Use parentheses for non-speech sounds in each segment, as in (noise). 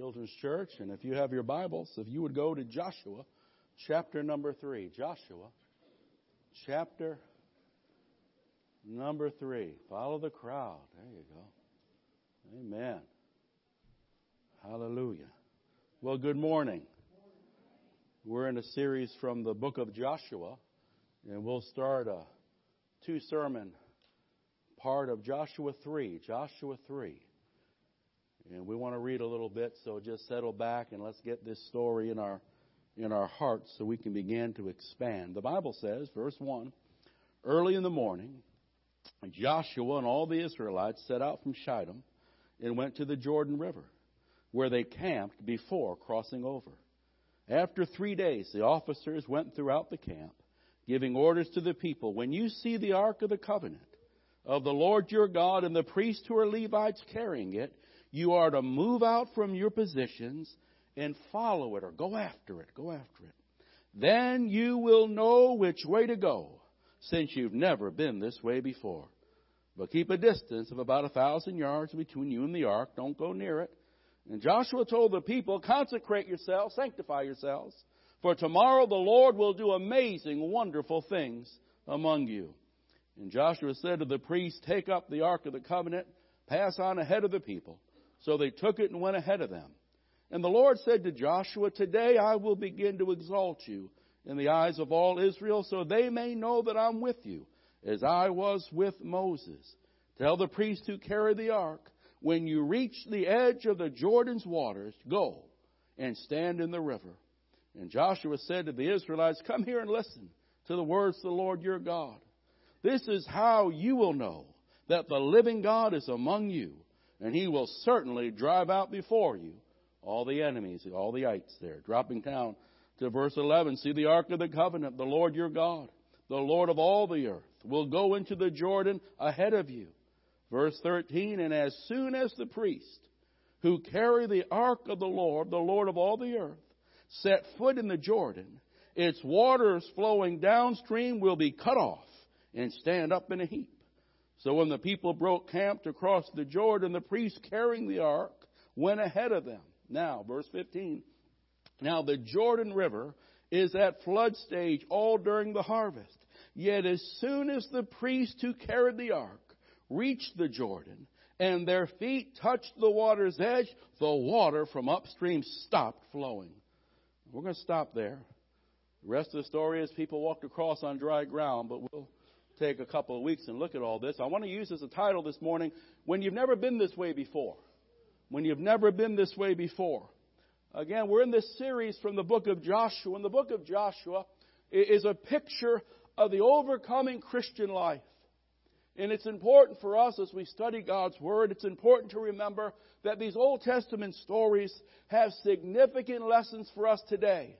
Children's Church. And if you have your Bibles, if you would go to Joshua chapter number 3. Joshua chapter number 3. Follow the crowd. There you go. Amen. Hallelujah. Well, good morning. We're in a series from the book of Joshua, and we'll start a two sermon part of Joshua 3. Joshua 3. And we want to read a little bit, so just settle back and let's get this story in our in our hearts so we can begin to expand. The Bible says, verse 1, early in the morning, Joshua and all the Israelites set out from Shittim and went to the Jordan River, where they camped before crossing over. After three days, the officers went throughout the camp, giving orders to the people When you see the Ark of the Covenant of the Lord your God and the priests who are Levites carrying it, you are to move out from your positions and follow it or go after it. Go after it. Then you will know which way to go since you've never been this way before. But keep a distance of about a thousand yards between you and the ark. Don't go near it. And Joshua told the people, consecrate yourselves, sanctify yourselves, for tomorrow the Lord will do amazing, wonderful things among you. And Joshua said to the priests, take up the ark of the covenant, pass on ahead of the people. So they took it and went ahead of them. And the Lord said to Joshua, Today I will begin to exalt you in the eyes of all Israel, so they may know that I'm with you, as I was with Moses. Tell the priests who carry the ark, when you reach the edge of the Jordan's waters, go and stand in the river. And Joshua said to the Israelites, Come here and listen to the words of the Lord your God. This is how you will know that the living God is among you and he will certainly drive out before you all the enemies, all the ites there. Dropping down to verse 11, see the ark of the covenant, the Lord your God, the Lord of all the earth, will go into the Jordan ahead of you. Verse 13, and as soon as the priest who carry the ark of the Lord, the Lord of all the earth, set foot in the Jordan, its waters flowing downstream will be cut off and stand up in a heap. So when the people broke camp to cross the Jordan, the priests carrying the ark went ahead of them. Now, verse 15. Now the Jordan River is at flood stage all during the harvest. Yet as soon as the priests who carried the ark reached the Jordan and their feet touched the water's edge, the water from upstream stopped flowing. We're going to stop there. The rest of the story is people walked across on dry ground, but we'll take a couple of weeks and look at all this. I want to use as a title this morning, When You've Never Been This Way Before. When You've Never Been This Way Before. Again, we're in this series from the book of Joshua, and the book of Joshua is a picture of the overcoming Christian life. And it's important for us as we study God's Word, it's important to remember that these Old Testament stories have significant lessons for us today.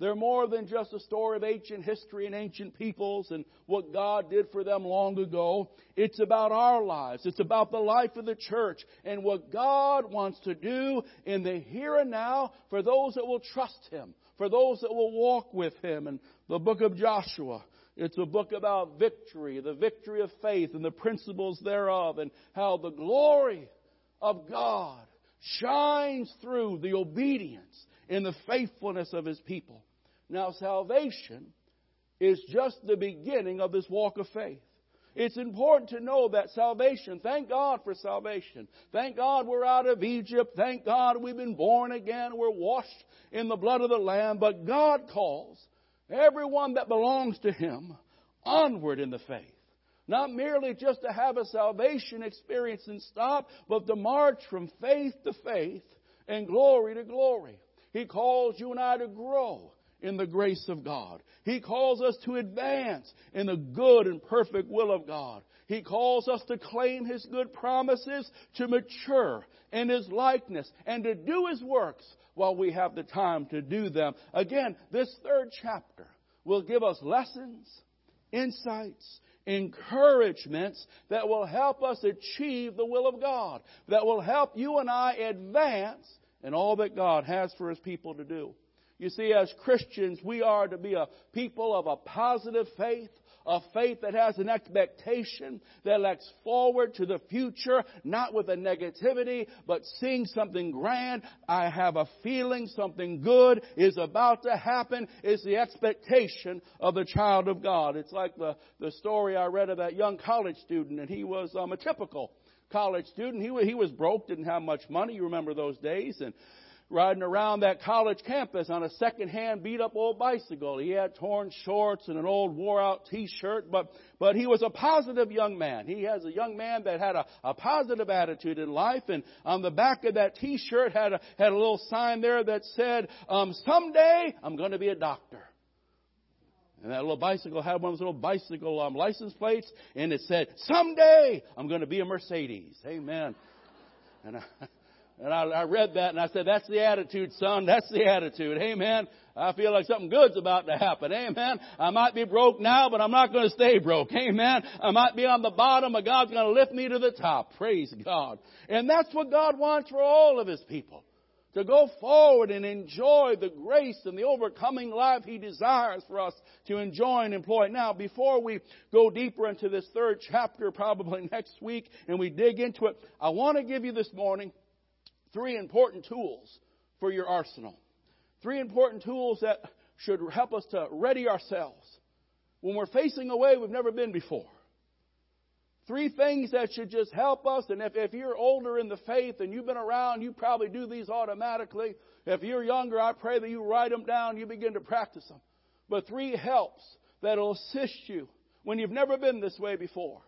They're more than just a story of ancient history and ancient peoples and what God did for them long ago. It's about our lives. It's about the life of the church and what God wants to do in the here and now for those that will trust Him, for those that will walk with Him. And the book of Joshua, it's a book about victory, the victory of faith and the principles thereof and how the glory of God shines through the obedience and the faithfulness of His people. Now, salvation is just the beginning of this walk of faith. It's important to know that salvation, thank God for salvation. Thank God we're out of Egypt. Thank God we've been born again. We're washed in the blood of the Lamb. But God calls everyone that belongs to Him onward in the faith. Not merely just to have a salvation experience and stop, but to march from faith to faith and glory to glory. He calls you and I to grow in the grace of God. He calls us to advance in the good and perfect will of God. He calls us to claim His good promises, to mature in His likeness, and to do His works while we have the time to do them. Again, this third chapter will give us lessons, insights, encouragements that will help us achieve the will of God, that will help you and I advance in all that God has for His people to do. You see, as Christians, we are to be a people of a positive faith, a faith that has an expectation that looks forward to the future, not with a negativity, but seeing something grand. I have a feeling something good is about to happen is the expectation of the child of God. It's like the, the story I read of that young college student and he was um, a typical college student. He, he was broke, didn't have much money. You remember those days. And riding around that college campus on a second-hand beat-up old bicycle. He had torn shorts and an old wore-out t-shirt, but, but he was a positive young man. He has a young man that had a, a positive attitude in life, and on the back of that t-shirt had a, had a little sign there that said, um, someday I'm going to be a doctor. And that little bicycle had one of those little bicycle um, license plates, and it said, "Someday I'm going to be a Mercedes." Amen. And I, and I, I read that, and I said, "That's the attitude, son. That's the attitude." Amen. I feel like something good's about to happen. Amen. I might be broke now, but I'm not going to stay broke. Amen. I might be on the bottom, but God's going to lift me to the top. Praise God. And that's what God wants for all of His people to go forward and enjoy the grace and the overcoming life He desires for us to enjoy and employ. Now, before we go deeper into this third chapter, probably (laughs) next week, and we dig into it, I want to give you this morning three important tools for your arsenal. Three important tools that should help us to ready ourselves when we're facing a way we've never been before. Three things that should just help us. And if, if you're older in the faith and you've been around, you probably do these automatically. If you're younger, I pray that you write them down, you begin to practice them. But three helps that'll assist you when you've never been this way before.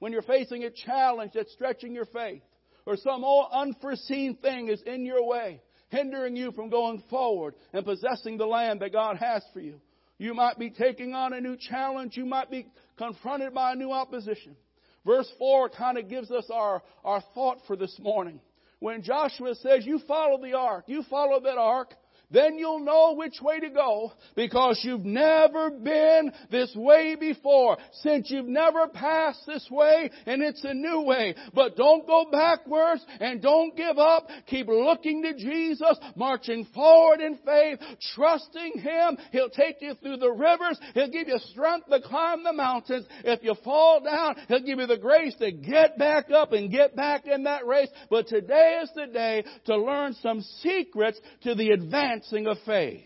When you're facing a challenge that's stretching your faith, or some unforeseen thing is in your way, hindering you from going forward and possessing the land that God has for you. You might be taking on a new challenge. You might be confronted by a new opposition. Verse 4 kind of gives us our, our thought for this morning. When Joshua says, you follow the ark, you follow that ark, then you'll know which way to go because you've never been this way before. Since you've never passed this way and it's a new way. But don't go backwards and don't give up. Keep looking to Jesus, marching forward in faith, trusting Him. He'll take you through the rivers. He'll give you strength to climb the mountains. If you fall down, He'll give you the grace to get back up and get back in that race. But today is the day to learn some secrets to the advance advancing of faith.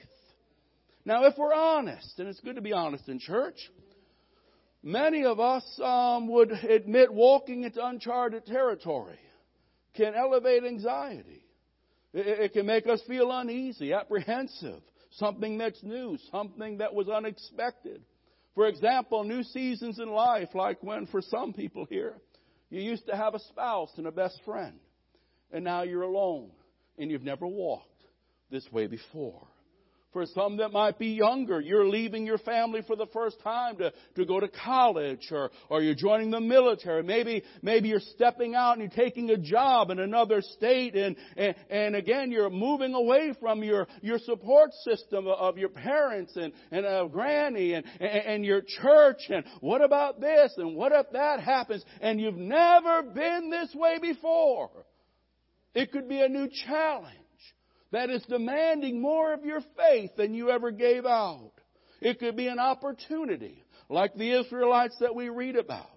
Now, if we're honest, and it's good to be honest in church, many of us um, would admit walking into uncharted territory can elevate anxiety. It, it can make us feel uneasy, apprehensive, something that's new, something that was unexpected. For example, new seasons in life, like when for some people here, you used to have a spouse and a best friend, and now you're alone and you've never walked this way before. For some that might be younger, you're leaving your family for the first time to, to go to college or, or you're joining the military. Maybe, maybe you're stepping out and you're taking a job in another state and, and, and again, you're moving away from your, your support system of your parents and, and a granny and, and, and your church and what about this and what if that happens and you've never been this way before. It could be a new challenge that is demanding more of your faith than you ever gave out. It could be an opportunity, like the Israelites that we read about.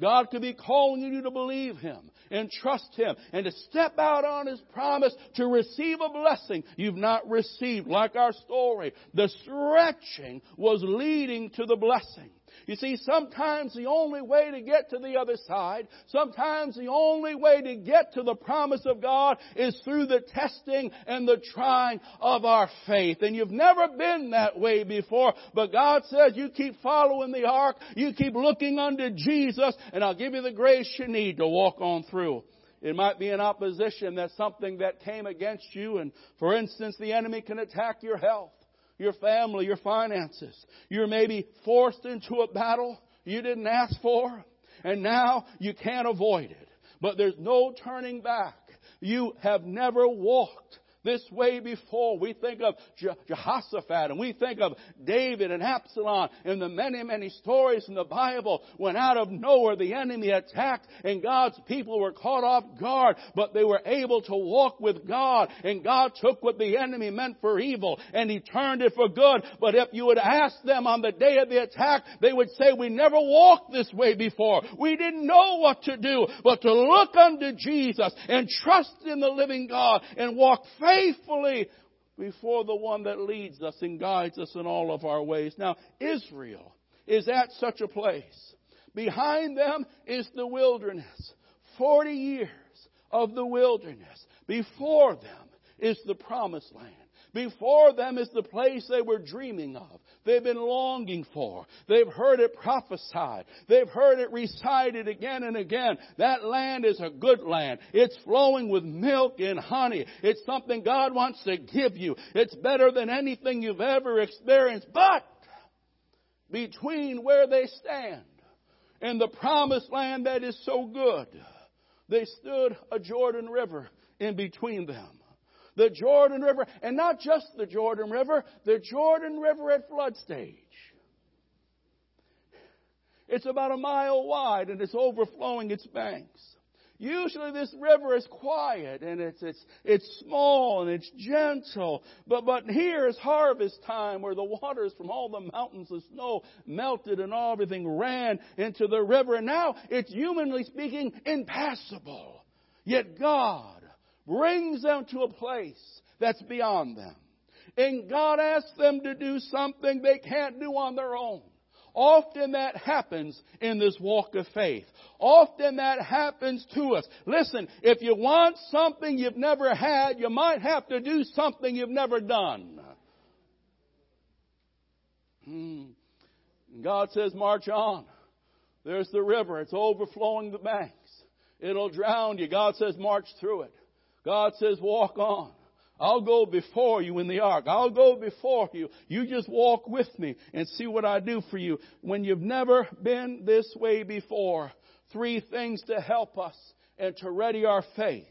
God could be calling you to believe Him and trust Him and to step out on His promise to receive a blessing you've not received. Like our story, the stretching was leading to the blessing. You see, sometimes the only way to get to the other side, sometimes the only way to get to the promise of God is through the testing and the trying of our faith. And you've never been that way before, but God says you keep following the ark, you keep looking unto Jesus, and I'll give you the grace you need to walk on through. It might be an opposition that's something that came against you, and for instance, the enemy can attack your health your family, your finances. You're maybe forced into a battle you didn't ask for, and now you can't avoid it. But there's no turning back. You have never walked this way before. We think of Je- Jehoshaphat and we think of David and Absalom and the many, many stories in the Bible when out of nowhere the enemy attacked and God's people were caught off guard, but they were able to walk with God and God took what the enemy meant for evil and he turned it for good. But if you would ask them on the day of the attack, they would say, we never walked this way before. We didn't know what to do, but to look unto Jesus and trust in the living God and walk faithfully before the one that leads us and guides us in all of our ways. Now, Israel is at such a place. Behind them is the wilderness. Forty years of the wilderness. Before them is the promised land. Before them is the place they were dreaming of. They've been longing for. They've heard it prophesied. They've heard it recited again and again. That land is a good land. It's flowing with milk and honey. It's something God wants to give you. It's better than anything you've ever experienced. But between where they stand and the promised land that is so good, they stood a Jordan River in between them the Jordan River, and not just the Jordan River, the Jordan River at flood stage. It's about a mile wide and it's overflowing its banks. Usually this river is quiet and it's, it's, it's small and it's gentle. But, but here is harvest time where the waters from all the mountains of snow melted and everything ran into the river. And now it's humanly speaking impassable. Yet God brings them to a place that's beyond them. And God asks them to do something they can't do on their own. Often that happens in this walk of faith. Often that happens to us. Listen, if you want something you've never had, you might have to do something you've never done. Hmm. God says, march on. There's the river. It's overflowing the banks. It'll drown you. God says, march through it. God says, walk on. I'll go before you in the ark. I'll go before you. You just walk with me and see what I do for you. When you've never been this way before, three things to help us and to ready our faith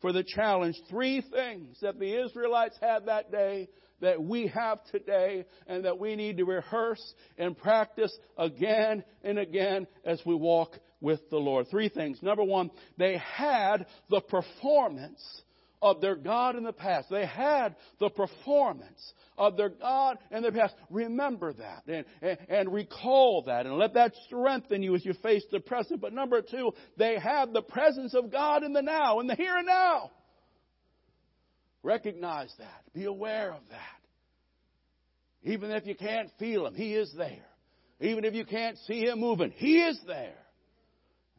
for the challenge. Three things that the Israelites had that day that we have today and that we need to rehearse and practice again and again as we walk with the Lord. Three things. Number one, they had the performance of their God in the past. They had the performance of their God in the past. Remember that and, and, and, recall that and let that strengthen you as you face the present. But number two, they have the presence of God in the now, in the here and now. Recognize that. Be aware of that. Even if you can't feel Him, He is there. Even if you can't see Him moving, He is there.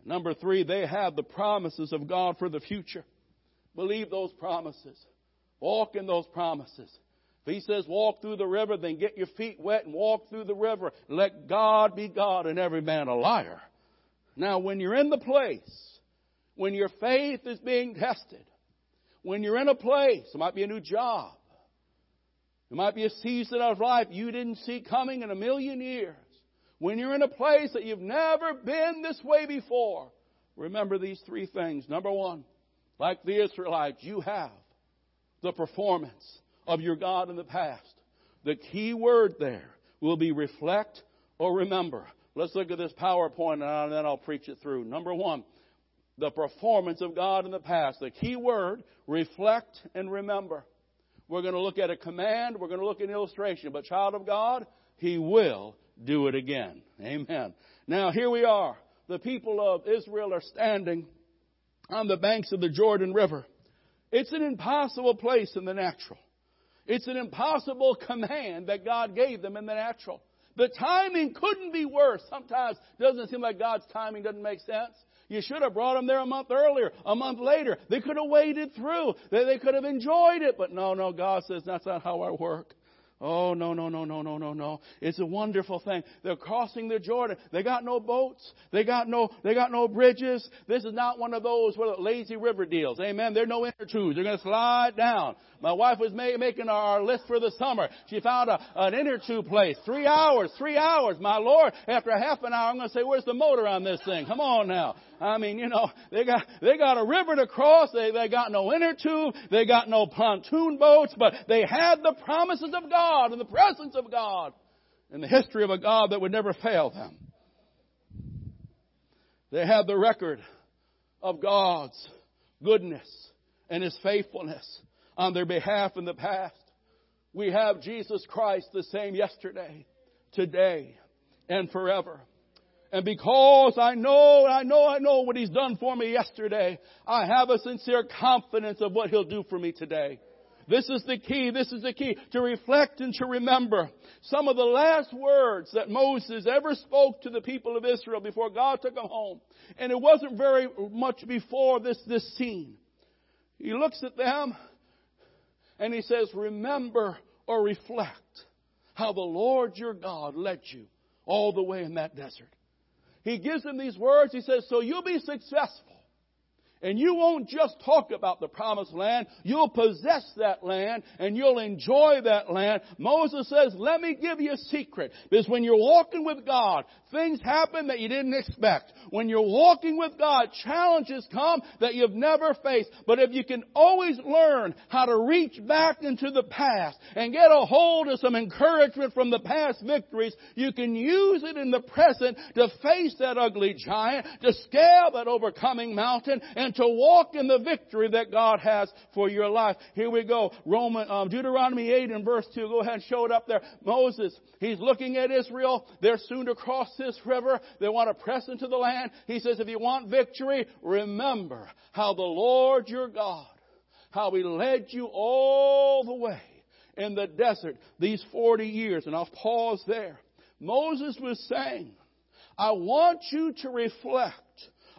Number three, they have the promises of God for the future. Believe those promises. Walk in those promises. If he says walk through the river, then get your feet wet and walk through the river. Let God be God and every man a liar. Now, when you're in the place, when your faith is being tested, when you're in a place, it might be a new job, it might be a season of life you didn't see coming in a million years. When you're in a place that you've never been this way before, remember these three things. Number one, like the Israelites, you have the performance of your God in the past. The key word there will be reflect or remember. Let's look at this PowerPoint and then I'll preach it through. Number one, the performance of God in the past. The key word, reflect and remember. We're going to look at a command, we're going to look at an illustration, but child of God, He will do it again. Amen. Now here we are. The people of Israel are standing on the banks of the Jordan River. It's an impossible place in the natural. It's an impossible command that God gave them in the natural. The timing couldn't be worse. Sometimes it doesn't seem like God's timing doesn't make sense. You should have brought them there a month earlier, a month later. They could have waited through. They could have enjoyed it. But no, no, God says that's not how I work. Oh, no, no, no, no, no, no, no. It's a wonderful thing. They're crossing the Jordan. They got no boats. They got no, they got no bridges. This is not one of those lazy river deals. Amen. There are no inner tubes. They're going to slide down. My wife was making our list for the summer. She found a, an inner tube place. Three hours, three hours. My Lord, after half an hour, I'm going to say, where's the motor on this thing? Come on now. I mean, you know, they got, they got a river to cross. They, they got no inner tube. They got no pontoon boats, but they had the promises of God and the presence of God and the history of a God that would never fail them. They had the record of God's goodness and His faithfulness on their behalf in the past. We have Jesus Christ the same yesterday, today, and forever. And because I know, I know, I know what He's done for me yesterday, I have a sincere confidence of what He'll do for me today. This is the key. This is the key to reflect and to remember some of the last words that Moses ever spoke to the people of Israel before God took them home. And it wasn't very much before this, this scene. He looks at them and he says, remember or reflect how the Lord your God led you all the way in that desert. He gives them these words. He says, so you'll be successful. And you won't just talk about the promised land, you'll possess that land and you'll enjoy that land. Moses says, let me give you a secret. Because when you're walking with God, things happen that you didn't expect. When you're walking with God, challenges come that you've never faced. But if you can always learn how to reach back into the past and get a hold of some encouragement from the past victories, you can use it in the present to face that ugly giant, to scale that overcoming mountain, and to walk in the victory that God has for your life. Here we go. Roman, um, Deuteronomy 8 and verse 2. Go ahead and show it up there. Moses, he's looking at Israel. They're soon to cross this river. They want to press into the land. He says, if you want victory, remember how the Lord your God, how he led you all the way in the desert these 40 years. And I'll pause there. Moses was saying, I want you to reflect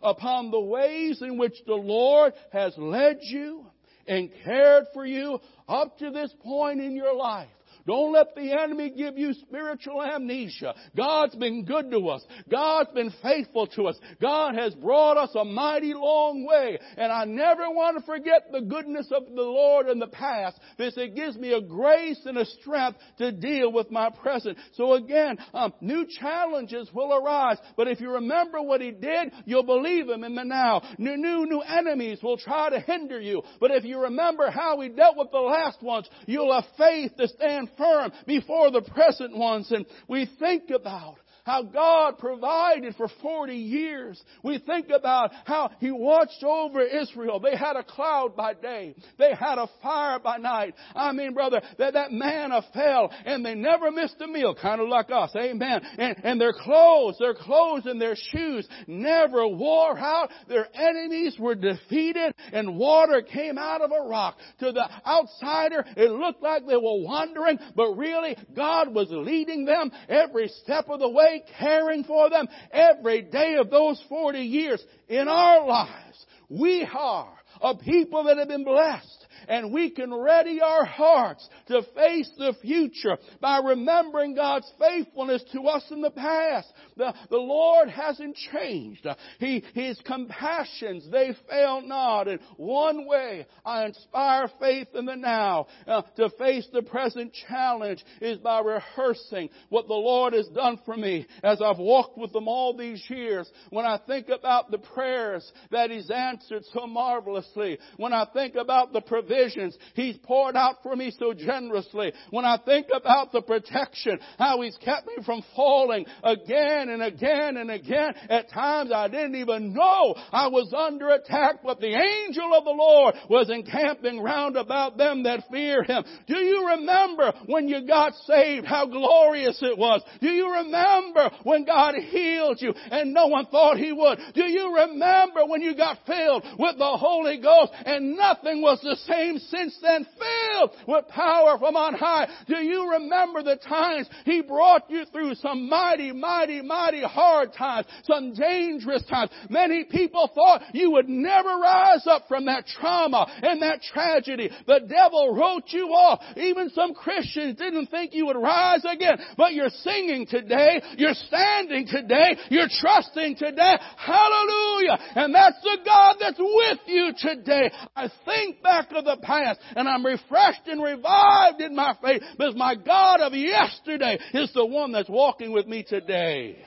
upon the ways in which the Lord has led you and cared for you up to this point in your life. Don't let the enemy give you spiritual amnesia. God's been good to us. God's been faithful to us. God has brought us a mighty long way. And I never want to forget the goodness of the Lord in the past because it gives me a grace and a strength to deal with my present. So again, um, new challenges will arise. But if you remember what He did, you'll believe Him in the now. New, new, new enemies will try to hinder you. But if you remember how He dealt with the last ones, you'll have faith to stand firm before the present ones. And we think about how God provided for 40 years. We think about how He watched over Israel. They had a cloud by day. They had a fire by night. I mean, brother, that, that manna fell and they never missed a meal, kind of like us. Amen. And, and their clothes, their clothes and their shoes never wore out. Their enemies were defeated and water came out of a rock. To the outsider, it looked like they were wandering, but really God was leading them every step of the way caring for them every day of those 40 years. In our lives, we are a people that have been blessed and we can ready our hearts to face the future by remembering God's faithfulness to us in the past. The, the Lord hasn't changed. He, His compassions, they fail not. In one way, I inspire faith in the now. Uh, to face the present challenge is by rehearsing what the Lord has done for me as I've walked with them all these years. When I think about the prayers that He's answered so marvelously, when I think about the provision provisions He's poured out for me so generously. When I think about the protection, how He's kept me from falling again and again and again. At times I didn't even know I was under attack, but the angel of the Lord was encamping round about them that fear Him. Do you remember when you got saved, how glorious it was? Do you remember when God healed you and no one thought He would? Do you remember when you got filled with the Holy Ghost and nothing was the same came since then filled with power from on high. Do you remember the times He brought you through some mighty, mighty, mighty hard times, some dangerous times? Many people thought you would never rise up from that trauma and that tragedy. The devil wrote you off. Even some Christians didn't think you would rise again, but you're singing today, you're standing today, you're trusting today. Hallelujah! And that's the God that's with you today. I think back of the the past and I'm refreshed and revived in my faith because my God of yesterday is the one that's walking with me today.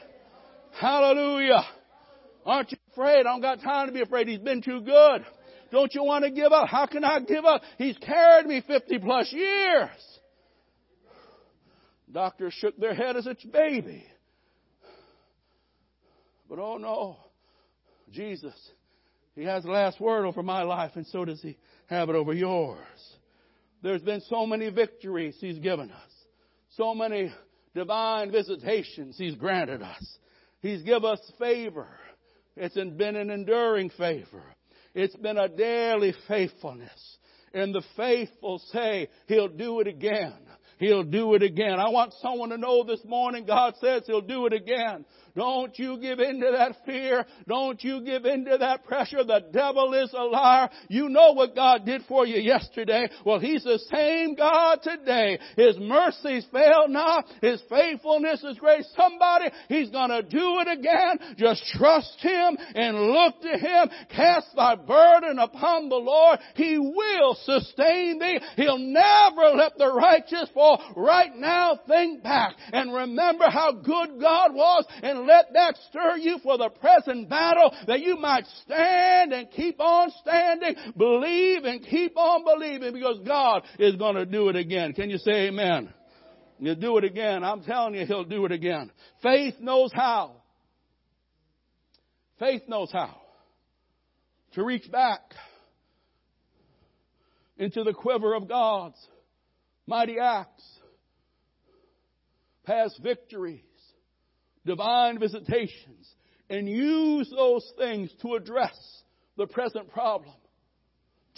Hallelujah. Aren't you afraid? I don't got time to be afraid. He's been too good. Don't you want to give up? How can I give up? He's carried me 50 plus years. Doctors shook their head as a baby. But oh no, Jesus, He has the last word over my life, and so does He have it over yours. There's been so many victories He's given us, so many divine visitations He's granted us. He's given us favor. It's been an enduring favor. It's been a daily faithfulness. And the faithful say, He'll do it again. He'll do it again. I want someone to know this morning, God says He'll do it again. Don't you give in to that fear. Don't you give in to that pressure. The devil is a liar. You know what God did for you yesterday. Well, He's the same God today. His mercies fail not. His faithfulness is great. Somebody, He's gonna do it again. Just trust Him and look to Him. Cast thy burden upon the Lord. He will sustain thee. He'll never let the righteous fall. Right now, think back and remember how good God was and let that stir you for the present battle that you might stand and keep on standing, believe and keep on believing because God is going to do it again. Can you say amen? You do it again. I'm telling you, He'll do it again. Faith knows how. Faith knows how to reach back into the quiver of God's mighty acts, past victories, divine visitations, and use those things to address the present problem,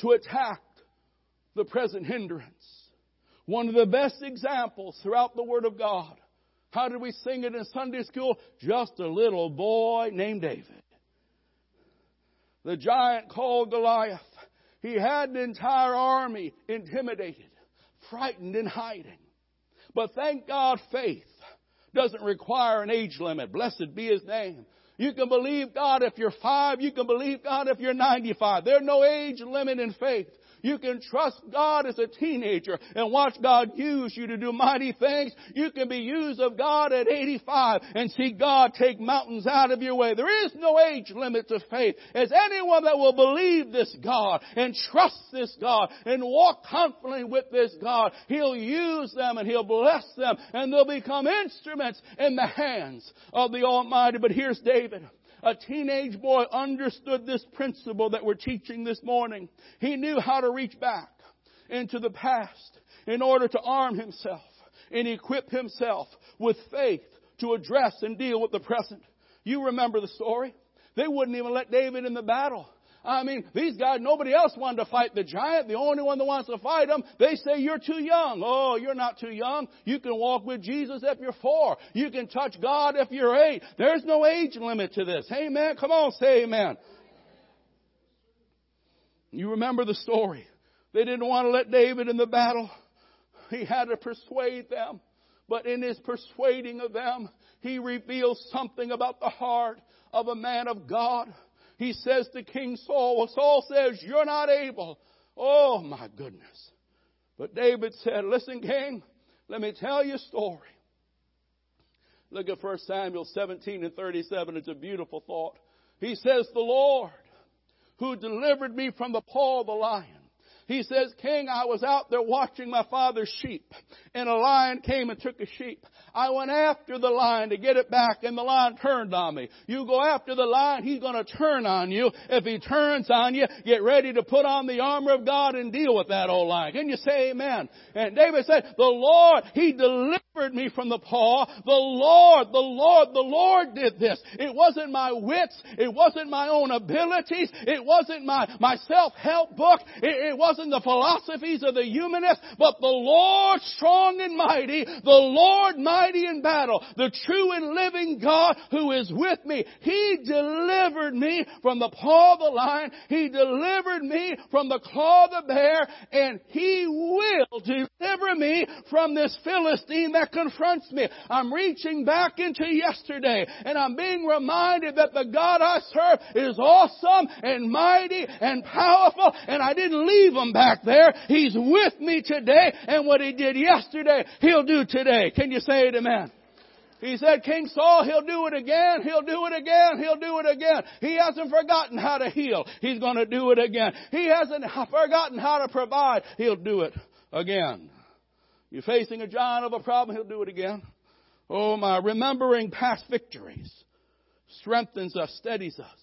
to attack the present hindrance. One of the best examples throughout the Word of God. How did we sing it in Sunday school? Just a little boy named David. The giant called Goliath. He had an entire army intimidated, frightened, and hiding. But thank God faith doesn't require an age limit. Blessed be His name. You can believe God if you're five. You can believe God if you're 95. There's no age limit in faith. You can trust God as a teenager and watch God use you to do mighty things. You can be used of God at 85 and see God take mountains out of your way. There is no age limit to faith. As anyone that will believe this God and trust this God and walk confidently with this God, He'll use them and He'll bless them and they'll become instruments in the hands of the Almighty. But here's David a teenage boy understood this principle that we're teaching this morning. He knew how to reach back into the past in order to arm himself and equip himself with faith to address and deal with the present. You remember the story. They wouldn't even let David in the battle I mean, these guys, nobody else wanted to fight the giant. The only one that wants to fight him, they say you're too young. Oh, you're not too young. You can walk with Jesus if you're four. You can touch God if you're eight. There's no age limit to this. Amen. Come on, say amen. You remember the story. They didn't want to let David in the battle. He had to persuade them. But in his persuading of them, he reveals something about the heart of a man of God he says to King Saul, well, Saul says, you're not able. Oh my goodness. But David said, listen, King, let me tell you a story. Look at 1 Samuel 17 and 37. It's a beautiful thought. He says, the Lord who delivered me from the paw of the lion he says, King, I was out there watching my father's sheep, and a lion came and took a sheep. I went after the lion to get it back, and the lion turned on me. You go after the lion, he's gonna turn on you. If he turns on you, get ready to put on the armor of God and deal with that old lion. Can you say amen? And David said, the Lord, he delivered me from the paw. The Lord, the Lord, the Lord did this. It wasn't my wits. It wasn't my own abilities. It wasn't my, my self-help book. It, it wasn't wasn't the philosophies of the humanists, but the Lord strong and mighty, the Lord mighty in battle, the true and living God who is with me. He delivered me from the paw of the lion. He delivered me from the claw of the bear, and He will deliver me from this Philistine that confronts me. I'm reaching back into yesterday, and I'm being reminded that the God I serve is awesome and mighty and powerful, and I didn't leave him back there. He's with me today, and what He did yesterday, He'll do today. Can you say it, amen? He said, King Saul, he'll do it again, he'll do it again, he'll do it again. He hasn't forgotten how to heal. He's going to do it again. He hasn't forgotten how to provide. He'll do it again. You're facing a giant of a problem, he'll do it again. Oh my, remembering past victories strengthens us, steadies us.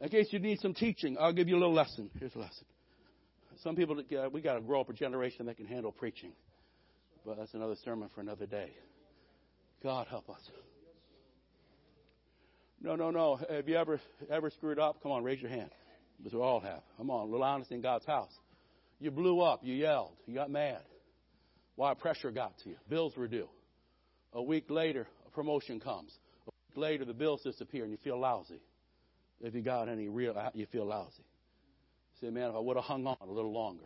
In case you need some teaching, I'll give you a little lesson. Here's a lesson. Some people, uh, we got to grow up a generation that can handle preaching. But that's another sermon for another day. God help us. No, no, no. Have you ever ever screwed up? Come on, raise your hand. Because we all have. Come on, a little honesty in God's house. You blew up. You yelled. You got mad. Why pressure got to you? Bills were due. A week later, a promotion comes. A week later, the bills disappear and you feel lousy. If you got any real, you feel lousy. Say, man, if I would have hung on a little longer,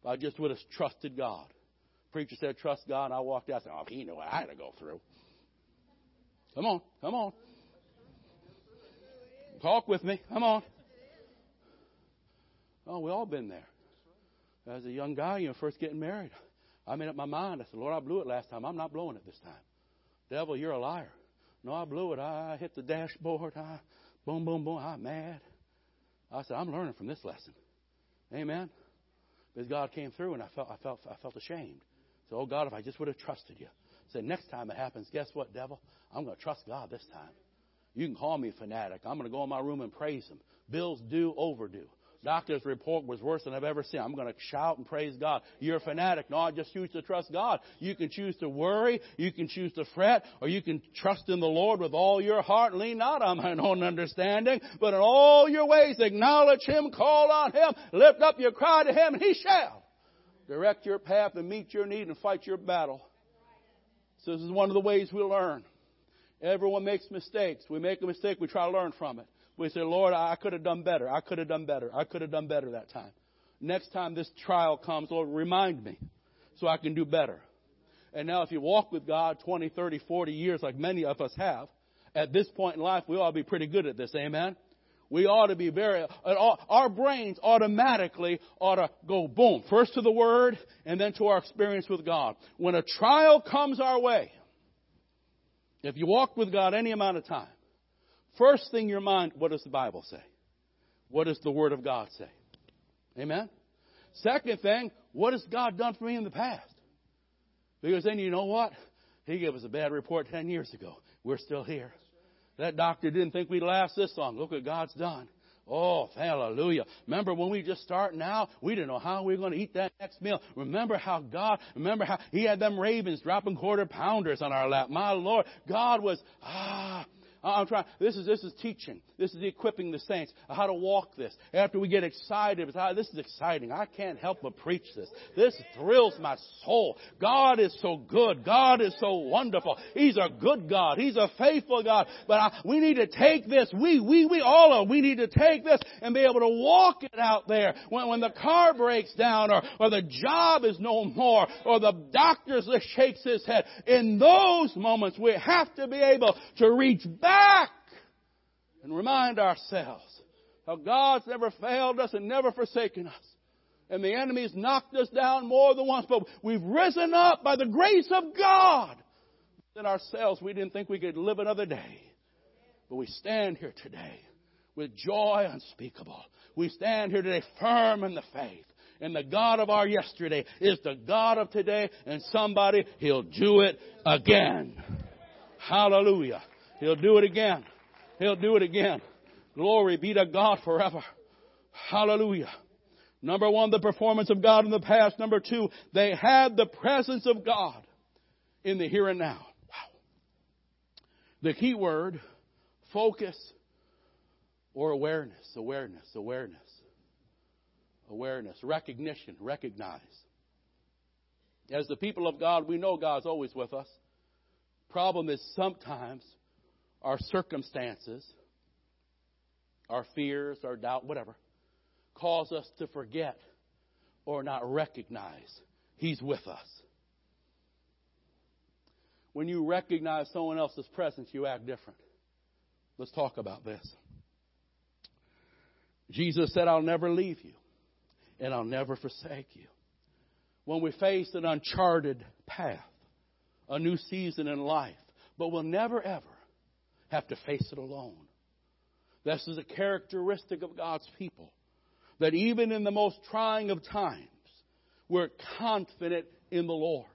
if I just would have trusted God. Preacher said, trust God, and I walked out and said, oh, he knew what I had to go through. Come on, come on. Talk with me. Come on. Oh, we all been there. As a young guy, you know, first getting married, I made up my mind. I said, Lord, I blew it last time. I'm not blowing it this time. Devil, you're a liar. No, I blew it. I hit the dashboard. I boom, boom, boom. I'm mad. I said, I'm learning from this lesson. Amen. Because God came through and I felt I felt I felt ashamed. So, oh God, if I just would have trusted you. I said, next time it happens, guess what, devil? I'm going to trust God this time. You can call me a fanatic. I'm going to go in my room and praise Him. Bills due, overdue. Doctor's report was worse than I've ever seen. I'm going to shout and praise God. You're a fanatic. No, I just choose to trust God. You can choose to worry, you can choose to fret, or you can trust in the Lord with all your heart. Lean not on my own understanding, but in all your ways acknowledge Him, call on Him, lift up your cry to Him, and He shall direct your path and meet your need and fight your battle. So this is one of the ways we learn. Everyone makes mistakes. We make a mistake, we try to learn from it. We say, Lord, I could have done better. I could have done better. I could have done better that time. Next time this trial comes, Lord, remind me so I can do better. And now if you walk with God 20, 30, 40 years like many of us have, at this point in life, we ought to be pretty good at this. Amen? We ought to be very, our brains automatically ought to go boom. First to the Word and then to our experience with God. When a trial comes our way, if you walk with God any amount of time, First thing in your mind, what does the Bible say? What does the Word of God say? Amen? Second thing, what has God done for me in the past? Because then you know what? He gave us a bad report 10 years ago. We're still here. That doctor didn't think we'd last this long. Look what God's done. Oh, hallelujah. Remember when we just starting out, we didn't know how we were going to eat that next meal. Remember how God, remember how He had them ravens dropping quarter pounders on our lap. My Lord, God was, ah, I'm trying. This is this is teaching. This is equipping the saints how to walk this. After we get excited, ah, this is exciting. I can't help but preach this. This thrills my soul. God is so good. God is so wonderful. He's a good God. He's a faithful God. But I, we need to take this. We we we all are. We need to take this and be able to walk it out there when when the car breaks down or or the job is no more or the doctor shakes his head. In those moments, we have to be able to reach back back and remind ourselves how God's never failed us and never forsaken us. And the enemy's knocked us down more than once, but we've risen up by the grace of God. In ourselves, we didn't think we could live another day. But we stand here today with joy unspeakable. We stand here today firm in the faith. And the God of our yesterday is the God of today, and somebody, He'll do it again. Hallelujah. He'll do it again. He'll do it again. Glory be to God forever. Hallelujah. Number one, the performance of God in the past. Number two, they had the presence of God in the here and now. Wow. The key word, focus or awareness, awareness, awareness, awareness, recognition, recognize. As the people of God, we know God's always with us. Problem is sometimes our circumstances, our fears, our doubt, whatever, cause us to forget or not recognize He's with us. When you recognize someone else's presence, you act different. Let's talk about this. Jesus said, I'll never leave you and I'll never forsake you. When we face an uncharted path, a new season in life, but we'll never ever have to face it alone. This is a characteristic of God's people. That even in the most trying of times, we're confident in the Lord.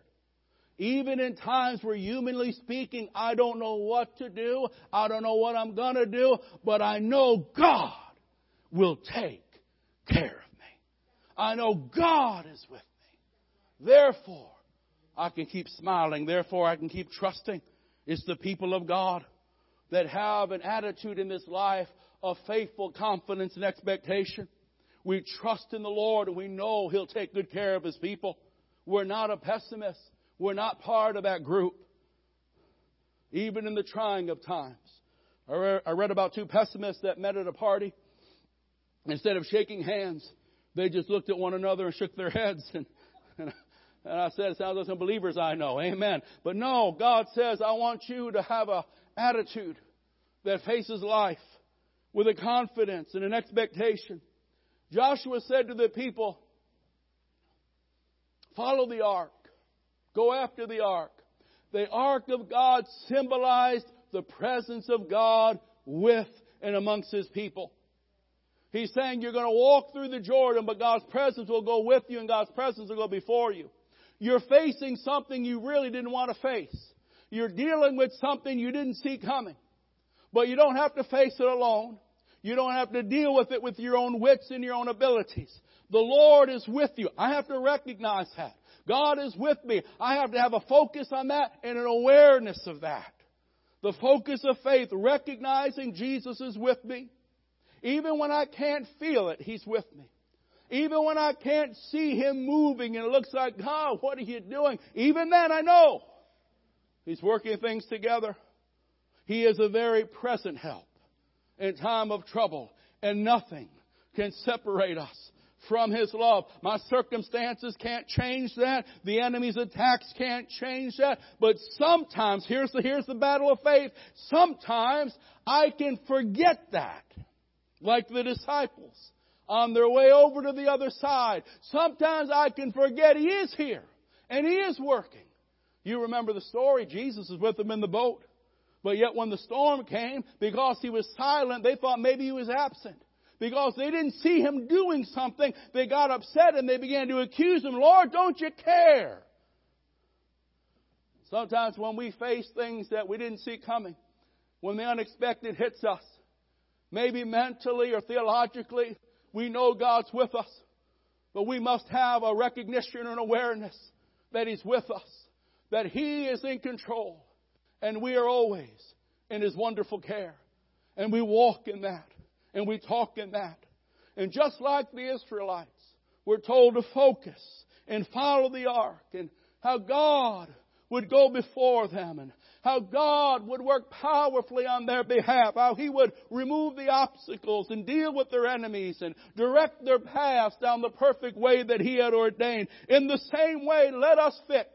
Even in times where humanly speaking, I don't know what to do, I don't know what I'm gonna do, but I know God will take care of me. I know God is with me. Therefore, I can keep smiling. Therefore, I can keep trusting. It's the people of God that have an attitude in this life of faithful confidence and expectation. We trust in the Lord and we know He'll take good care of His people. We're not a pessimist. We're not part of that group. Even in the trying of times. I read about two pessimists that met at a party. Instead of shaking hands, they just looked at one another and shook their heads. (laughs) And, and, and I said, it sounds like some believers I know. Amen. But no, God says, I want you to have a attitude that faces life with a confidence and an expectation. Joshua said to the people, follow the ark. Go after the ark. The ark of God symbolized the presence of God with and amongst his people. He's saying you're going to walk through the Jordan, but God's presence will go with you and God's presence will go before you. You're facing something you really didn't want to face. You're dealing with something you didn't see coming. But you don't have to face it alone. You don't have to deal with it with your own wits and your own abilities. The Lord is with you. I have to recognize that. God is with me. I have to have a focus on that and an awareness of that. The focus of faith, recognizing Jesus is with me. Even when I can't feel it, He's with me. Even when I can't see Him moving and it looks like, God, what are you doing? Even then I know He's working things together. He is a very present help in time of trouble and nothing can separate us from His love. My circumstances can't change that. The enemy's attacks can't change that. But sometimes, here's the, here's the battle of faith. Sometimes I can forget that. Like the disciples on their way over to the other side. Sometimes I can forget He is here and He is working. You remember the story. Jesus is with them in the boat. But yet when the storm came, because he was silent, they thought maybe he was absent because they didn't see him doing something, they got upset and they began to accuse him, Lord, don't you care? Sometimes when we face things that we didn't see coming, when the unexpected hits us, maybe mentally or theologically, we know God's with us, but we must have a recognition and awareness that He's with us, that He is in control, and we are always in His wonderful care. And we walk in that and we talk in that. And just like the Israelites, we're told to focus and follow the ark and how God would go before them and how God would work powerfully on their behalf, how He would remove the obstacles and deal with their enemies and direct their paths down the perfect way that He had ordained. In the same way, let us fix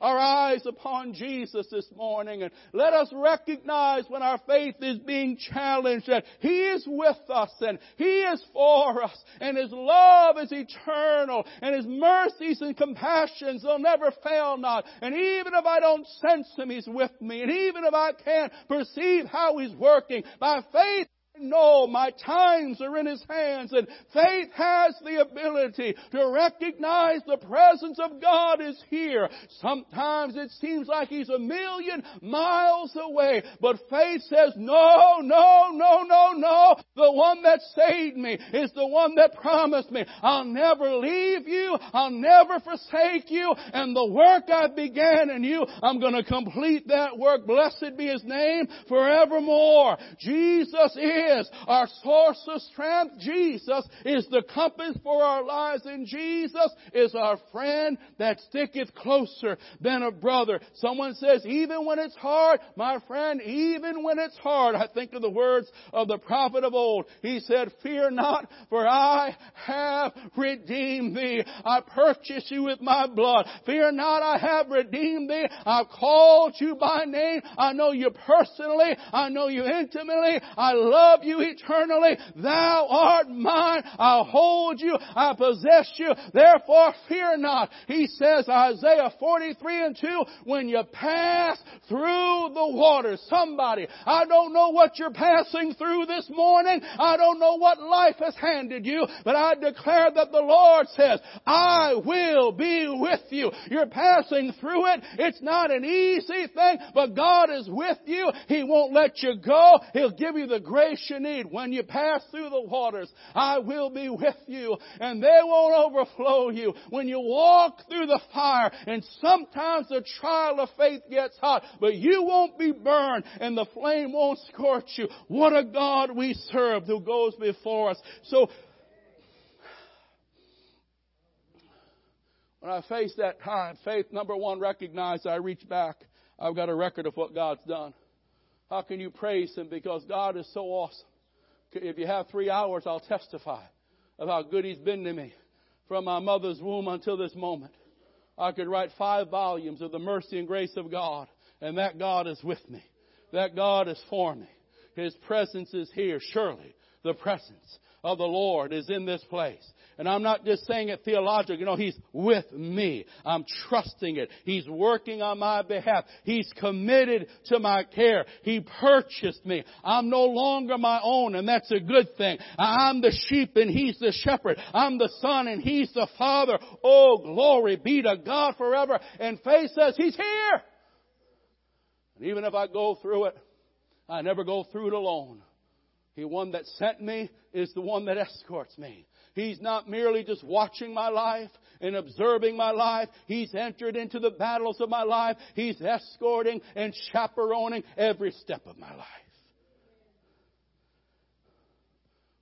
our eyes upon Jesus this morning and let us recognize when our faith is being challenged that He is with us and He is for us and His love is eternal and His mercies and compassions they'll never fail not. And even if I don't sense Him, He's with me. And even if I can't perceive how He's working, by faith know my times are in His hands and faith has the ability to recognize the presence of God is here. Sometimes it seems like He's a million miles away, but faith says, no, no, no, no, no. The one that saved me is the one that promised me, I'll never leave you, I'll never forsake you, and the work I began in you, I'm gonna complete that work. Blessed be His name forevermore. Jesus is is our source of strength. Jesus is the compass for our lives and Jesus is our friend that sticketh closer than a brother. Someone says, even when it's hard, my friend, even when it's hard, I think of the words of the prophet of old. He said, fear not, for I have redeemed thee. I purchased you with my blood. Fear not, I have redeemed thee. I've called you by name. I know you personally. I know you intimately. I love love you eternally. Thou art mine. I'll hold you. I possess you. Therefore fear not. He says, Isaiah 43 and 2, when you pass through the waters, somebody, I don't know what you're passing through this morning. I don't know what life has handed you, but I declare that the Lord says, I will be with you. You're passing through it. It's not an easy thing, but God is with you. He won't let you go. He'll give you the grace you need. When you pass through the waters, I will be with you and they won't overflow you. When you walk through the fire and sometimes the trial of faith gets hot, but you won't be burned and the flame won't scorch you. What a God we serve who goes before us. So When I face that time, faith, number one, recognize I reach back. I've got a record of what God's done. How can you praise Him? Because God is so awesome. If you have three hours, I'll testify of how good He's been to me from my mother's womb until this moment. I could write five volumes of the mercy and grace of God, and that God is with me. That God is for me. His presence is here, surely. The presence of the Lord is in this place. And I'm not just saying it theologically. You know, He's with me. I'm trusting it. He's working on my behalf. He's committed to my care. He purchased me. I'm no longer my own, and that's a good thing. I'm the sheep and He's the shepherd. I'm the son and He's the father. Oh, glory be to God forever. And faith says He's here. And even if I go through it, I never go through it alone. The one that sent me is the one that escorts me. He's not merely just watching my life and observing my life. He's entered into the battles of my life. He's escorting and chaperoning every step of my life.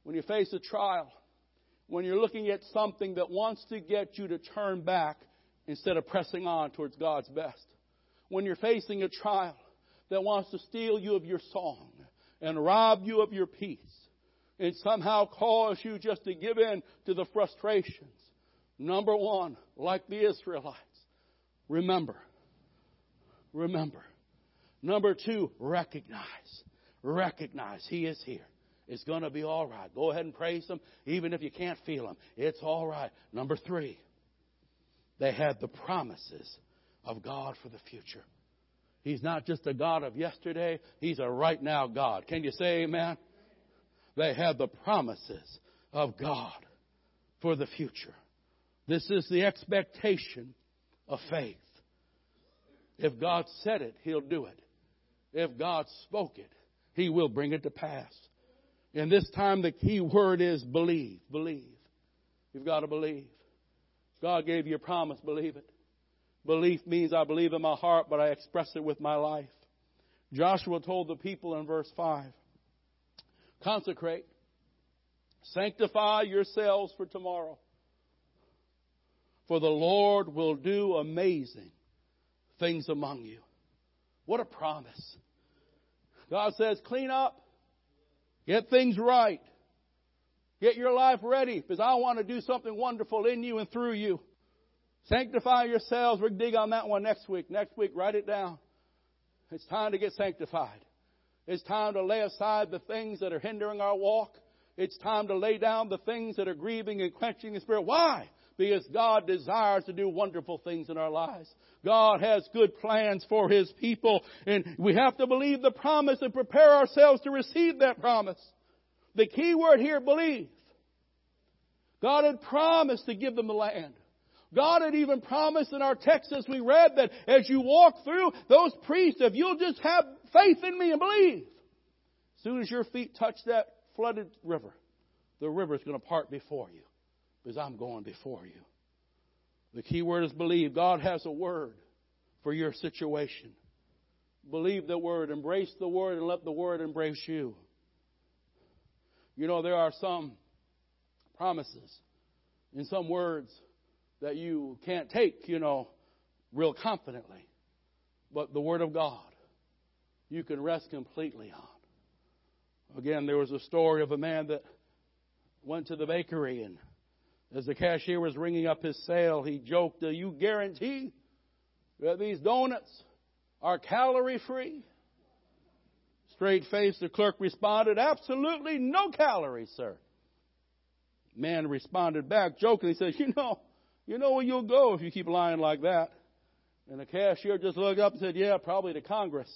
When you face a trial, when you're looking at something that wants to get you to turn back instead of pressing on towards God's best, when you're facing a trial that wants to steal you of your song and rob you of your peace, and somehow cause you just to give in to the frustrations. Number one, like the Israelites, remember. Remember. Number two, recognize. Recognize He is here. It's going to be all right. Go ahead and praise Him, even if you can't feel Him. It's all right. Number three, they had the promises of God for the future. He's not just a God of yesterday, He's a right now God. Can you say amen? They have the promises of God for the future. This is the expectation of faith. If God said it, He'll do it. If God spoke it, He will bring it to pass. And this time the key word is believe. Believe. You've got to believe. God gave you a promise, believe it. Belief means I believe in my heart, but I express it with my life. Joshua told the people in verse 5 Consecrate. Sanctify yourselves for tomorrow. For the Lord will do amazing things among you. What a promise. God says, clean up. Get things right. Get your life ready because I want to do something wonderful in you and through you. Sanctify yourselves. We'll dig on that one next week. Next week, write it down. It's time to get sanctified. It's time to lay aside the things that are hindering our walk. It's time to lay down the things that are grieving and quenching the spirit. Why? Because God desires to do wonderful things in our lives. God has good plans for His people, and we have to believe the promise and prepare ourselves to receive that promise. The key word here, believe. God had promised to give them the land. God had even promised in our text as we read that as you walk through those priests, if you'll just have faith in me and believe, as soon as your feet touch that flooded river, the river is going to part before you because I'm going before you. The key word is believe. God has a word for your situation. Believe the word, embrace the word, and let the word embrace you. You know, there are some promises in some words that you can't take, you know, real confidently. But the Word of God, you can rest completely on. Again, there was a story of a man that went to the bakery and as the cashier was ringing up his sale, he joked, Do you guarantee that these donuts are calorie free? Straight face, the clerk responded, Absolutely no calories, sir. Man responded back, jokingly, says, You know, you know where you'll go if you keep lying like that. And the cashier just looked up and said, Yeah, probably to Congress.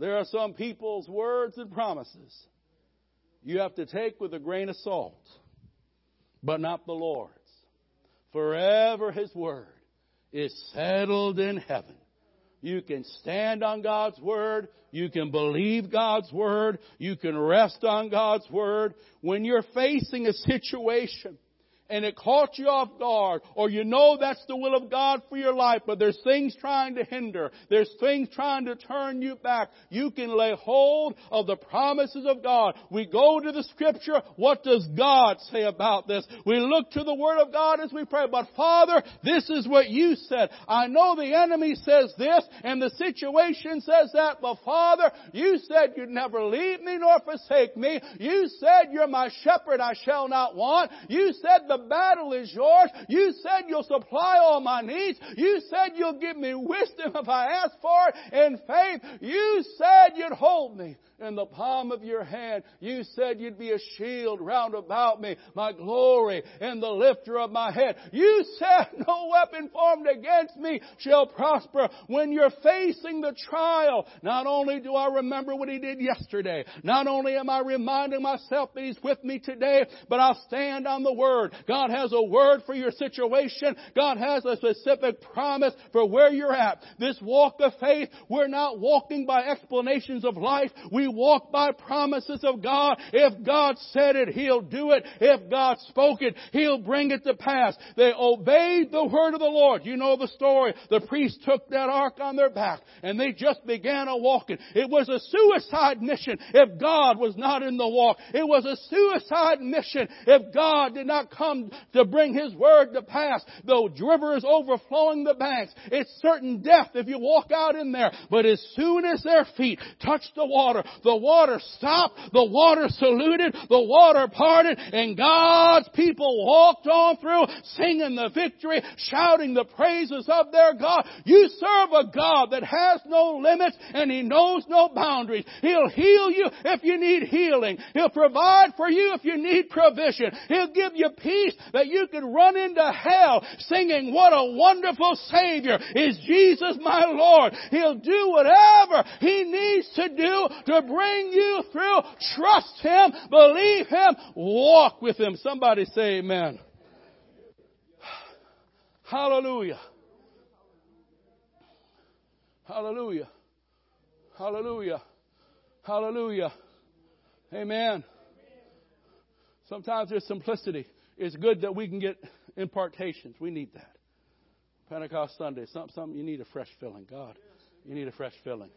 There are some people's words and promises you have to take with a grain of salt, but not the Lord's. Forever His word is settled in heaven. You can stand on God's Word. You can believe God's Word. You can rest on God's Word. When you're facing a situation and it caught you off guard, or you know that's the will of God for your life, but there's things trying to hinder, there's things trying to turn you back, you can lay hold of the promises of God. We go to the scripture, what does God say about this? We look to the Word of God as we pray, but Father, this is what you said. I know the enemy says this, and the situation says that, but Father, you said you'd never leave me nor forsake me. You said you're my shepherd, I shall not want. You said the battle is yours. You said you'll supply all my needs. You said you'll give me wisdom if I ask for it in faith. You said you'd hold me in the palm of your hand. You said you'd be a shield round about me, my glory and the lifter of my head. You said (laughs) no weapon formed against me shall prosper. When you're facing the trial, not only do I remember what he did yesterday, not only am I reminding myself that he's with me today, but I'll stand on the word. God has a word for your situation. God has a specific promise for where you're at. This walk of faith, we're not walking by explanations of life. We walk by promises of God. If God said it, He'll do it. If God spoke it, He'll bring it to pass. They obeyed the word of the Lord. You know the story. The priests took that ark on their back and they just began a walking. It was a suicide mission if God was not in the walk. It was a suicide mission if God did not come to bring His word to pass. The river is overflowing the banks. It's certain death if you walk out in there. But as soon as their feet touched the water, the water stopped, the water saluted, the water parted, and God's people walked on through singing the victory, shouting the praises of their God. You serve a God that has no limits and He knows no boundaries. He'll heal you if you need healing. He'll provide for you if you need provision. He'll give you peace that you can run into hell singing, what a wonderful Savior is Jesus my Lord. He'll do whatever He needs to do to bring you through. Trust Him, believe Him, walk with Him. Somebody say amen. (sighs) Hallelujah. Hallelujah. Hallelujah. Hallelujah. Amen. Sometimes there's simplicity. It's good that we can get impartations. We need that. Pentecost Sunday, something, something you need a fresh filling. God, you need a fresh filling.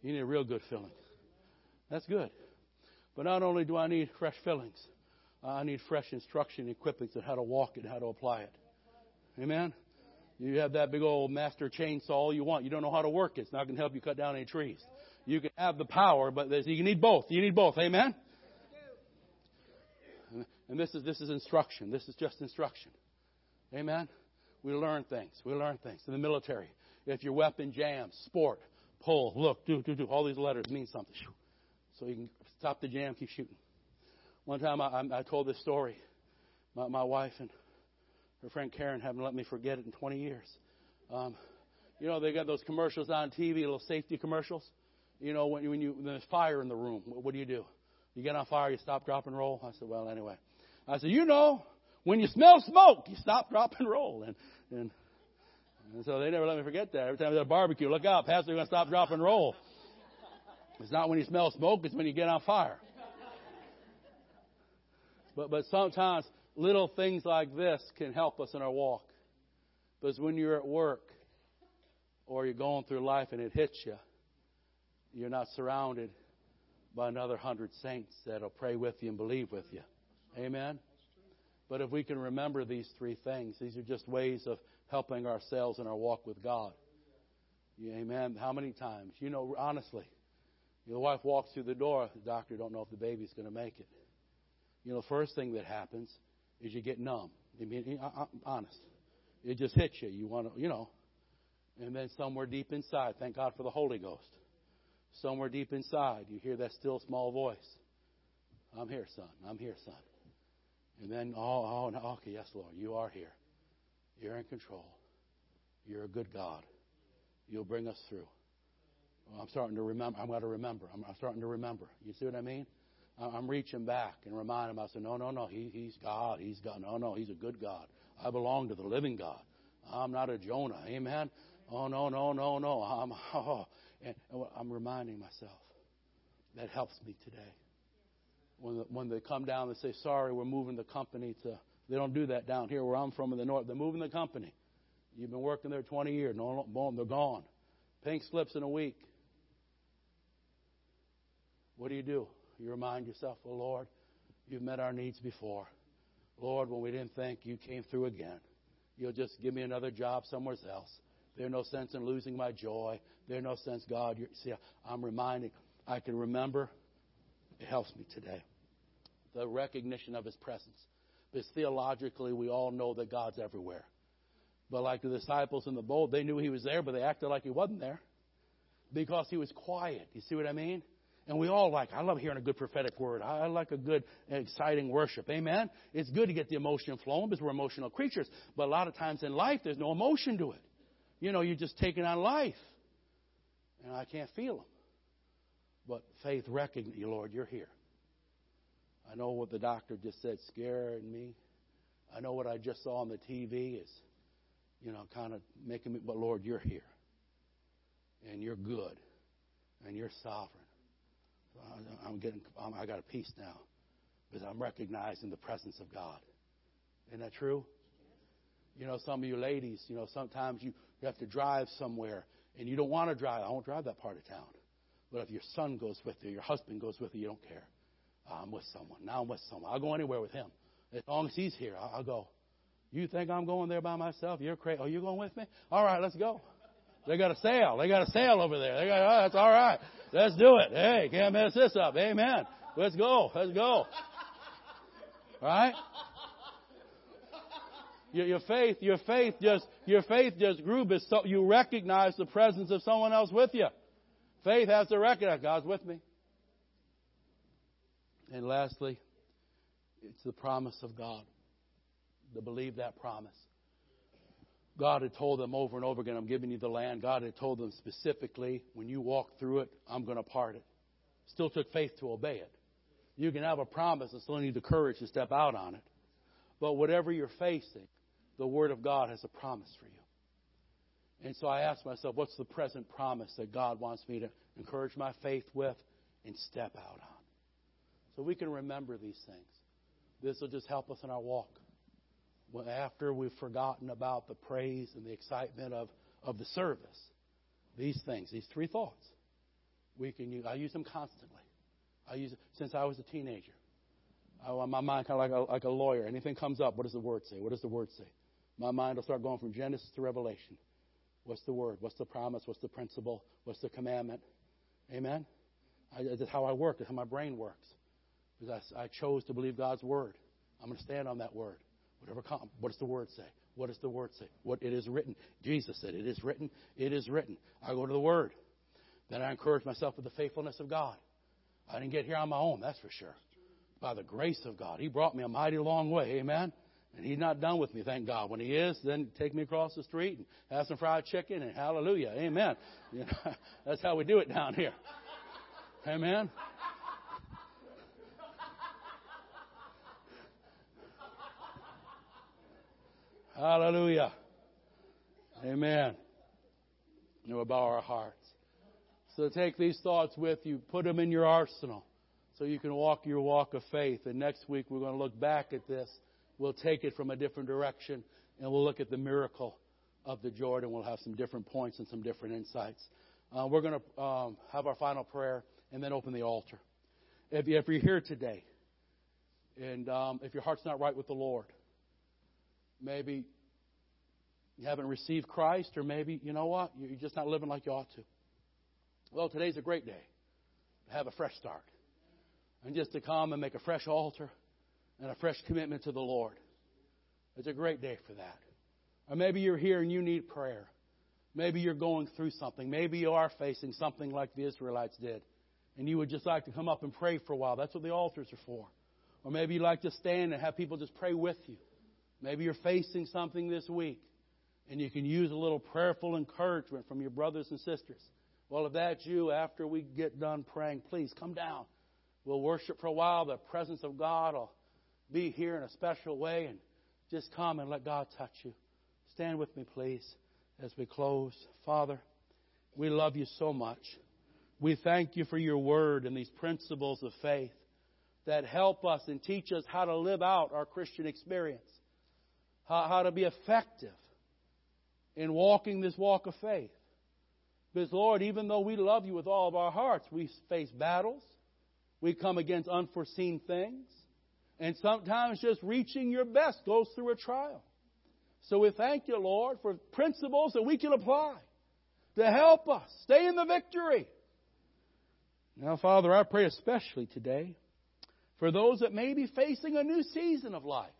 You need a real good filling. That's good. But not only do I need fresh fillings, I need fresh instruction and equippings on how to walk it, how to apply it. Amen? You have that big old master chainsaw all you want. You don't know how to work it. It's not going to help you cut down any trees. You can have the power, but you need both. You need both. Amen? And this is, this is instruction. This is just instruction. Amen? We learn things. We learn things. In the military, if your weapon jams, sport, pull, look, do, do, do, all these letters mean something. So you can stop the jam, keep shooting. One time I, I told this story. My, my wife and her friend Karen haven't let me forget it in 20 years. Um, you know, they got those commercials on TV, little safety commercials. You know, when, when, you, when there's fire in the room, what, what do you do? You get on fire, you stop, drop, and roll. I said, well, anyway. I said, you know, when you smell smoke, you stop, drop, and roll. And, and, and so they never let me forget that. Every time there's a barbecue, look out, Pastor's going to stop, drop, and roll. It's not when you smell smoke, it's when you get on fire. But, but sometimes little things like this can help us in our walk. Because when you're at work or you're going through life and it hits you, you're not surrounded by another hundred saints that'll pray with you and believe with you. Amen? But if we can remember these three things, these are just ways of helping ourselves in our walk with God. Amen. How many times? You know, honestly, your wife walks through the door. The doctor don't know if the baby's going to make it. You know, the first thing that happens is you get numb. I mean, honest. It just hits you. You want to, you know, And then somewhere deep inside, thank God for the Holy Ghost. Somewhere deep inside, you hear that still small voice. I'm here, son. I'm here, son. And then, oh, oh, okay, yes, Lord, you are here. You're in control. You're a good God. You'll bring us through. I'm starting to remember. I'm going to remember. I'm, starting to remember. You see what I mean? I'm reaching back and reminding myself, no, no, no, he, he's God. He's God. No, no, he's a good God. I belong to the living God. I'm not a Jonah. Amen. Oh, no, no, no, no. I'm, (laughs) oh, and I'm reminding myself. That helps me today. When, the, when they come down and say, sorry, we're moving the company to, they don't do that down here where I'm from in the north. They're moving the company. You've been working there 20 years. No, boom, they're gone. Pink slips in a week. What do you do? You remind yourself, oh Lord, you've met our needs before. Lord, when we didn't think, you came through again. You'll just give me another job somewhere else. There's no sense in losing my joy. There's no sense, God. you see, I'm reminded. I can remember. It helps me today. The recognition of His presence. Because theologically, we all know that God's everywhere. But like the disciples in the boat, they knew He was there, but they acted like He wasn't there because He was quiet. You see what I mean? And we all like, I love hearing a good prophetic word. I like a good, exciting worship. Amen? It's good to get the emotion flowing because we're emotional creatures. But a lot of times in life, there's no emotion to it. You know, you're just taking on life. And I can't feel them. But faith recognizes, Lord, you're here. I know what the doctor just said scared me. I know what I just saw on the TV is, you know, kind of making me, but Lord, you're here. And you're good. And you're sovereign. I'm getting, I got a peace now because I'm recognizing the presence of God. Isn't that true? You know, some of you ladies, you know, sometimes you, you have to drive somewhere and you don't want to drive. I won't drive that part of town. But if your son goes with you, your husband goes with you, you don't care. Oh, I'm with someone. Now I'm with someone. I'll go anywhere with him. As long as he's here, I'll go. You think I'm going there by myself? You're crazy. Oh, you going with me? All right, let's go. They got a sale. They got a sale over there. They got, oh, that's all right. Let's do it. Hey, can't mess this up. Amen. Let's go. Let's go. Right? Your, your faith, your faith just, your faith just grew so you recognize the presence of someone else with you. Faith has to recognize God's with me. And lastly, it's the promise of God. To believe that promise. God had told them over and over again, I'm giving you the land. God had told them specifically, when you walk through it, I'm going to part it. Still took faith to obey it. You can have a promise and still need the courage to step out on it. But whatever you're facing, the Word of God has a promise for you. And so I ask myself, what's the present promise that God wants me to encourage my faith with and step out on? So we can remember these things. This will just help us in our walk after we've forgotten about the praise and the excitement of, of the service, these things, these three thoughts, we can use. I use them constantly. I use since I was a teenager. I, want my mind kind of like a, like a lawyer. Anything comes up, what does the word say? What does the word say? My mind will start going from Genesis to Revelation. What's the word? What's the promise? What's the principle? What's the commandment? Amen. I, that's how I work. That's how my brain works. Because I, I chose to believe God's word. I'm going to stand on that word. Whatever comes. What does the word say? What does the word say? What it is written. Jesus said, It is written. It is written. I go to the word. Then I encourage myself with the faithfulness of God. I didn't get here on my own, that's for sure. By the grace of God. He brought me a mighty long way. Amen. And he's not done with me, thank God. When he is, then take me across the street and have some fried chicken and hallelujah. Amen. You (laughs) know, that's how we do it down here. Amen. Hallelujah. Amen. And we'll bow our hearts. So take these thoughts with you, put them in your arsenal so you can walk your walk of faith. And next week we're going to look back at this. We'll take it from a different direction and we'll look at the miracle of the Jordan. We'll have some different points and some different insights. Uh, we're going to um, have our final prayer and then open the altar. If, if you're here today and um, if your heart's not right with the Lord, Maybe you haven't received Christ, or maybe, you know what, you're just not living like you ought to. Well, today's a great day to have a fresh start. And just to come and make a fresh altar and a fresh commitment to the Lord. It's a great day for that. Or maybe you're here and you need prayer. Maybe you're going through something. Maybe you are facing something like the Israelites did. And you would just like to come up and pray for a while. That's what the altars are for. Or maybe you'd like to stand and have people just pray with you. Maybe you're facing something this week and you can use a little prayerful encouragement from your brothers and sisters. Well, if that's you, after we get done praying, please come down. We'll worship for a while. The presence of God will be here in a special way and just come and let God touch you. Stand with me, please as we close. Father, we love you so much. We thank you for your word and these principles of faith that help us and teach us how to live out our Christian experience, how, how to be effective in walking this walk of faith. Because, Lord, even though we love you with all of our hearts, we face battles, we come against unforeseen things, and sometimes just reaching your best goes through a trial. So we thank you, Lord, for principles that we can apply to help us stay in the victory. Now, Father, I pray especially today for those that may be facing a new season of life.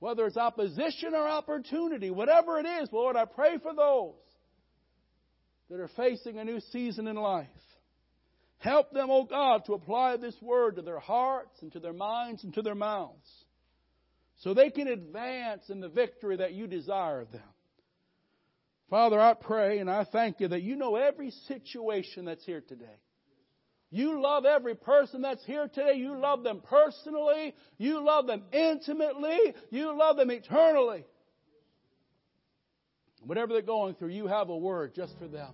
Whether it's opposition or opportunity, whatever it is, Lord, I pray for those that are facing a new season in life. Help them, O oh God, to apply this word to their hearts and to their minds and to their mouths so they can advance in the victory that you desire of them. Father, I pray and I thank you that you know every situation that's here today. You love every person that's here today. You love them personally. You love them intimately. You love them eternally. Whatever they're going through, you have a word just for them.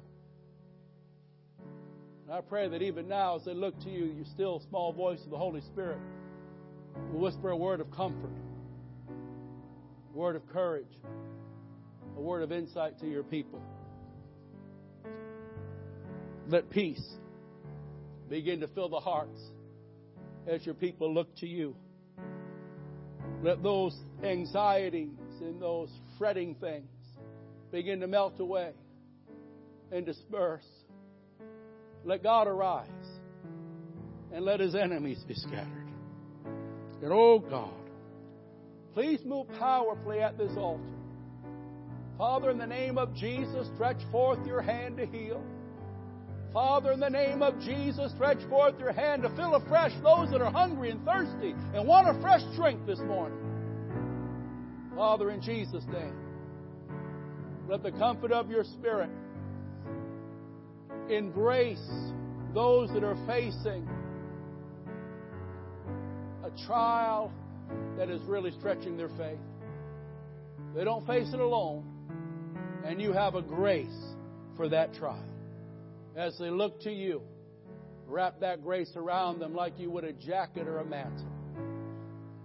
And I pray that even now, as they look to you, your still small voice of the Holy Spirit will whisper a word of comfort a word of courage, a word of insight to your people. Let peace begin to fill the hearts as your people look to you. Let those anxieties and those fretting things begin to melt away and disperse. Let God arise and let his enemies be scattered. And oh God, Please move powerfully at this altar. Father, in the name of Jesus, stretch forth your hand to heal. Father, in the name of Jesus, stretch forth your hand to fill afresh those that are hungry and thirsty and want a fresh drink this morning. Father, in Jesus' name, let the comfort of your Spirit embrace those that are facing a trial that is really stretching their faith. They don't face it alone, and you have a grace for that trial. As they look to you, wrap that grace around them like you would a jacket or a mantle.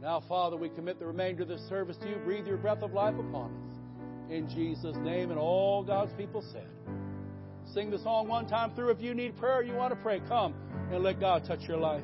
Now, Father, we commit the remainder of this service to you. Breathe your breath of life upon us. In Jesus' name, and all God's people said. Sing the song one time through. If you need prayer, you want to pray, come and let God touch your life.